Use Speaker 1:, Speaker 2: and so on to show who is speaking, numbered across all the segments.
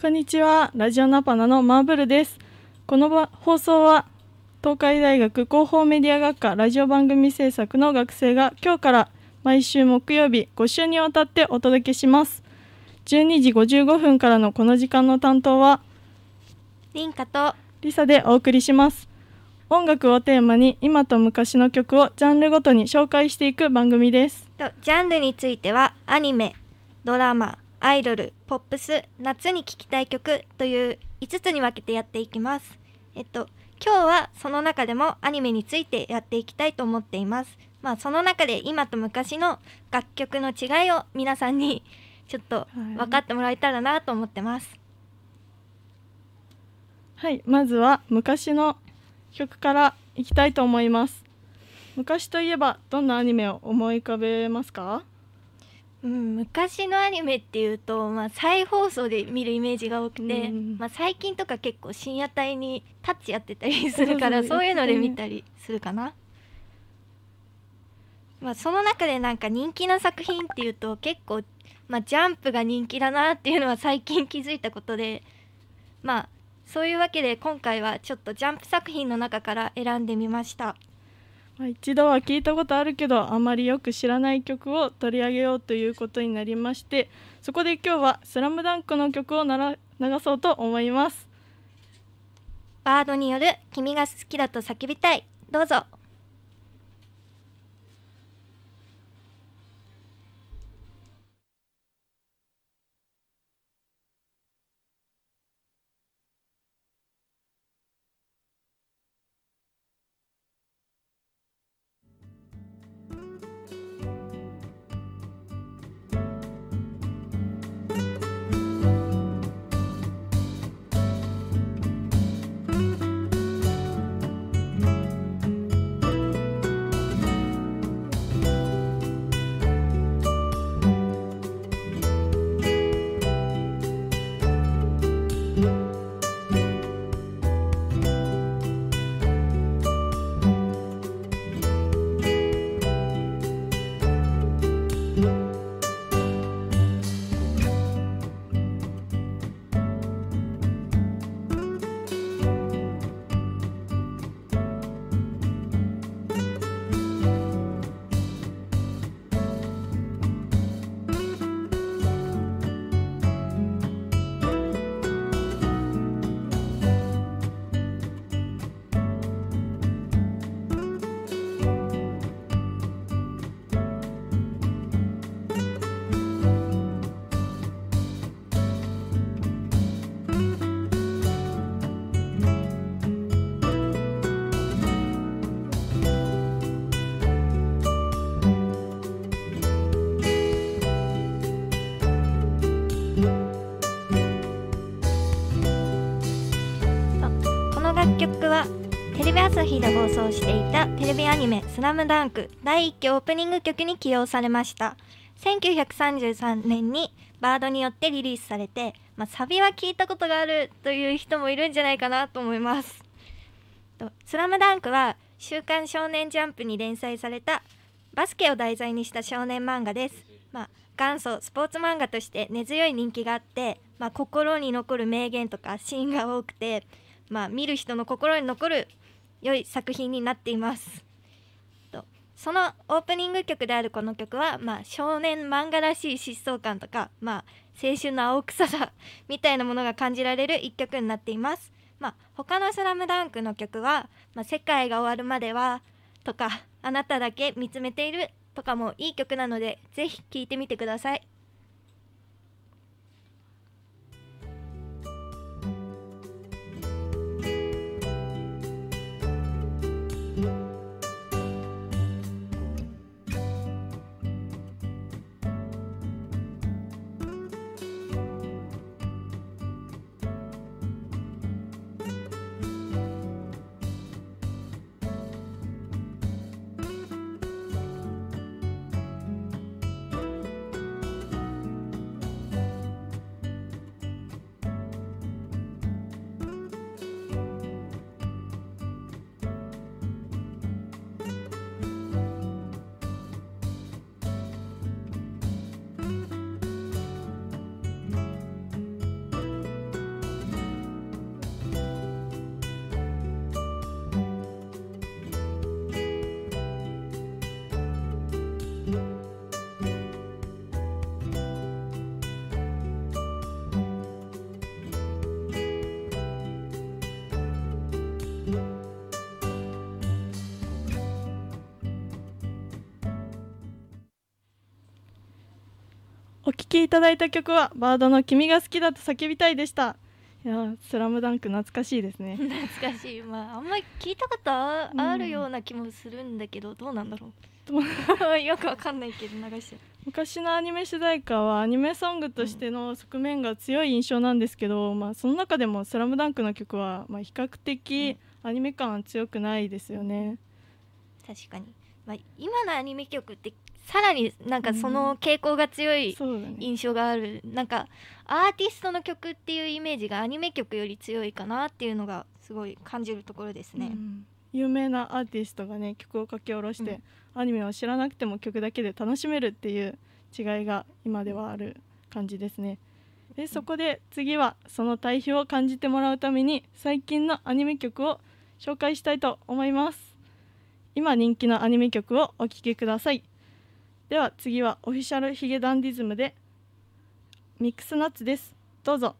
Speaker 1: こんにちは。ラジオナパナのマーブルです。この放送は東海大学広報メディア学科ラジオ番組制作の学生が今日から毎週木曜日5週にわたってお届けします。12時55分からのこの時間の担当は
Speaker 2: リンカと
Speaker 1: リサでお送りします。音楽をテーマに今と昔の曲をジャンルごとに紹介していく番組です。
Speaker 2: とジャンルについてはアニメドラマアイドルポップス夏に聴きたい曲という5つに分けてやっていきます。えっと今日はその中でもアニメについてやっていきたいと思っています。まあその中で今と昔の楽曲の違いを皆さんに ちょっと分かってもらえたらなと思ってます。
Speaker 1: はいまずは昔の曲からいきたいと思います。昔といえばどんなアニメを思い浮かべますか？
Speaker 2: うん、昔のアニメっていうと、まあ、再放送で見るイメージが多くて、うん、まあ、最近とか結構深夜帯にタッチやってたりするから そういうので見たりするかな。まあ、その中でなんか人気の作品っていうと結構、まあ、ジャンプが人気だなっていうのは最近気づいたことでまあそういうわけで今回はちょっとジャンプ作品の中から選んでみました。
Speaker 1: 一度は聞いたことあるけどあまりよく知らない曲を取り上げようということになりましてそこで今日は「スラムダンクの曲をなら流そうと思います
Speaker 2: バードによる「君が好きだと叫びたい」どうぞ。この楽曲はテレビ朝日で放送していたテレビアニメ「スラムダンク第1期オープニング曲に起用されました。1933年にバードによってリリースされて、まあ、サビは聞いたことがあるという人もいるんじゃないかなと思います「スラムダンクは「週刊少年ジャンプ」に連載されたバスケを題材にした少年漫画です、まあ、元祖スポーツ漫画として根強い人気があって、まあ、心に残る名言とかシーンが多くてまあ、見る人の心に残る良い作品になっていますとそのオープニング曲であるこの曲は、まあ、少年漫画らしい疾走感とか、まあ、青春の青臭さみたいなものが感じられる一曲になっています。まあ、他の「スラムダンクの曲は「まあ、世界が終わるまでは」とか「あなただけ見つめている」とかもいい曲なのでぜひ聴いてみてください。
Speaker 1: きいただいた曲はバードの君が好きだと叫びたいでした。いやスラムダンク懐かしいですね。
Speaker 2: 懐かしい。まああんまり聞いたことあ,、あるような気もするんだけどどうなんだろう。よくわかんないけど流して
Speaker 1: 昔のアニメ主題歌はアニメソングとしての側面が強い印象なんですけど、うん、まあ、その中でも「スラムダンクの曲は、まあ、比較的アニメ感強くないですよね。
Speaker 2: 確かに、まあ、今のアニメ曲ってさらになんかその傾向が強い印象がある、うんね、なんかアーティストの曲っていうイメージがアニメ曲より強いかなっていうのがすごい感じるところですね。うん。
Speaker 1: 有名なアーティストがね曲を書き下ろして、うん、アニメを知らなくても曲だけで楽しめるっていう違いが今ではある感じですね。でそこで次はその対比を感じてもらうために最近のアニメ曲を紹介したいと思います。今人気のアニメ曲をお聴きくださいでは次はオフィシャルヒゲダンディズムでミックスナッツです。どうぞ。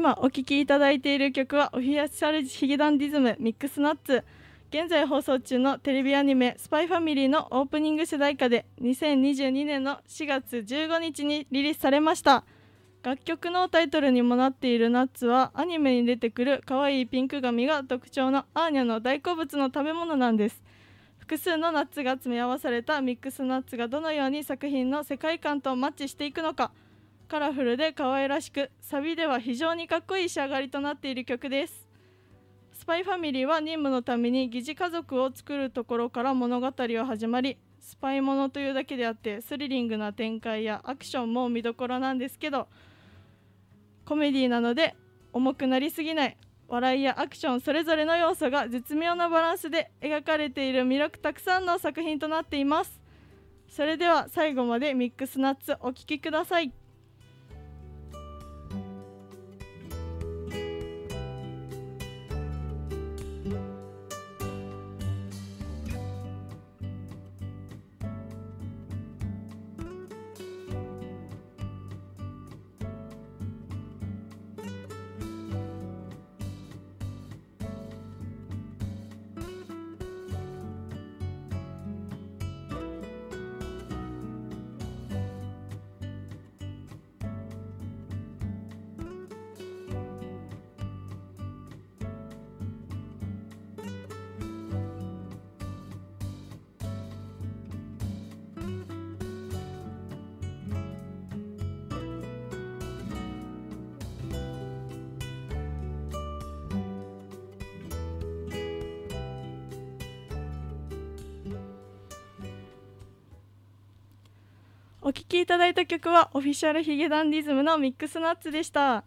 Speaker 1: 今お聴きいただいている曲はオフィシャルヒゲダンディズムミックスナッツ。現在放送中のテレビアニメ「スパイファミリーのオープニング主題歌で2022年の4月15日にリリースされました。楽曲のタイトルにもなっているナッツはアニメに出てくる可愛いピンク髪が特徴のアーニャの大好物の食べ物なんです。複数のナッツが詰め合わされたミックスナッツがどのように作品の世界観とマッチしていくのか。カラフルで可愛らしくサビでは非常にかっこいい仕上がりとなっている曲です。スパイファミリーは任務のために疑似家族を作るところから物語は始まりスパイものというだけであってスリリングな展開やアクションも見どころなんですけどコメディなので重くなりすぎない笑いやアクションそれぞれの要素が絶妙なバランスで描かれている魅力たくさんの作品となっています。それでは最後までミックスナッツお聴きください。お聴きいただいた曲はオフィシャルヒゲダンディズムのミックスナッツでした。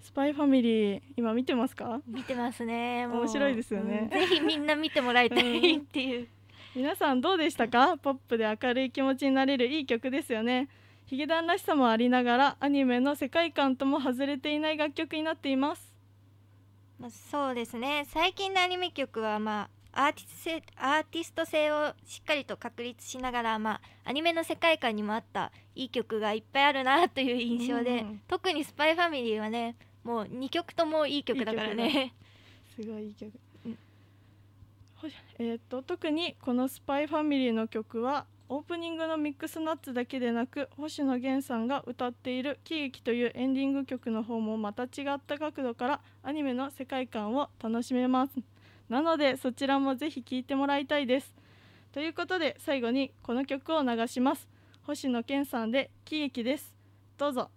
Speaker 1: スパイファミリー今見てますか？
Speaker 2: 見てますね。
Speaker 1: 面白いですよね、
Speaker 2: うん、ぜひみんな見てもらいたいっていう、
Speaker 1: 皆さんどうでしたか？ポップで明るい気持ちになれるいい曲ですよね。ヒゲダンらしさもありながらアニメの世界観とも外れていない楽曲になっています。
Speaker 2: そうですね。最近のアニメ曲はまあアーティスト性アーティスト性をしっかりと確立しながら、まあ、アニメの世界観にもあったいい曲がいっぱいあるなという印象で、
Speaker 1: うん。
Speaker 2: 特に「スパイファミリーはねもう2曲ともいい曲だから
Speaker 1: いい
Speaker 2: ね。
Speaker 1: すごいいい曲、
Speaker 2: うん。
Speaker 1: えー、と特にこの「スパイファミリーの曲はオープニングのミックスナッツだけでなく星野源さんが歌っている「喜劇」というエンディング曲の方もまた違った角度からアニメの世界観を楽しめますなのでそちらもぜひ聴いてもらいたいです。ということで最後にこの曲を流します。星野源さんで「喜劇」です。どうぞ。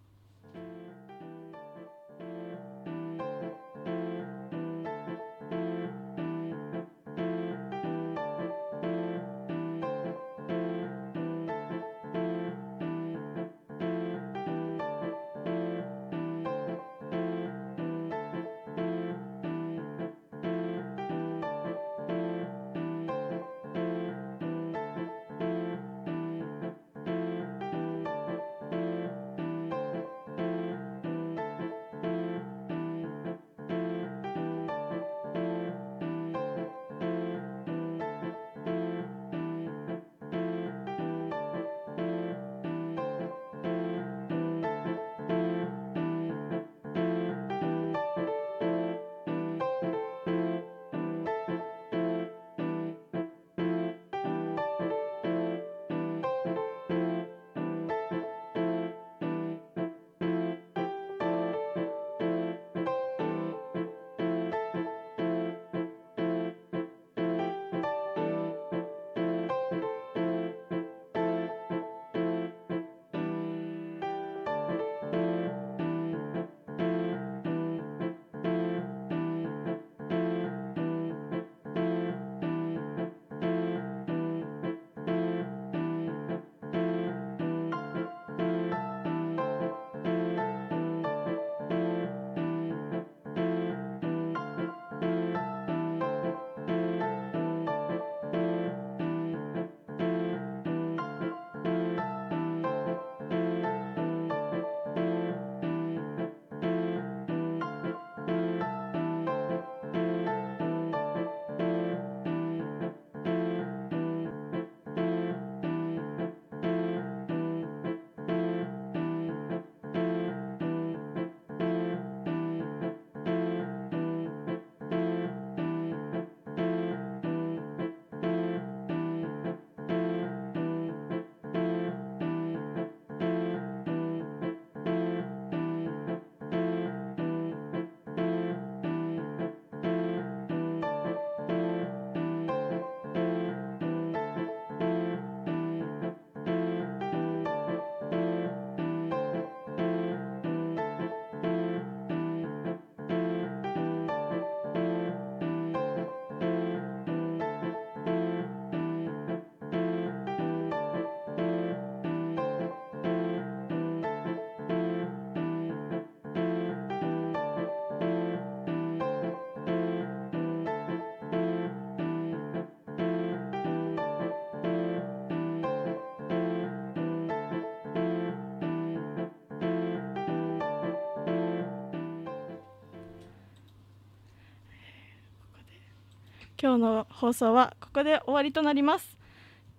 Speaker 1: 今日の放送はここで終わりとなります。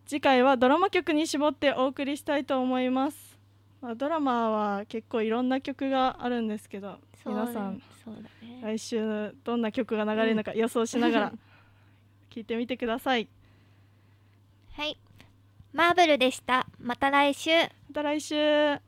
Speaker 1: 次回はドラマ曲に絞ってお送りしたいと思います、まあ、ドラマは結構いろんな曲があるんですけど皆さん
Speaker 2: ね、
Speaker 1: 来週どんな曲が流れるのか 予想しながら聞いてみてください。
Speaker 2: はい。マーブルでした。また来週。
Speaker 1: また来週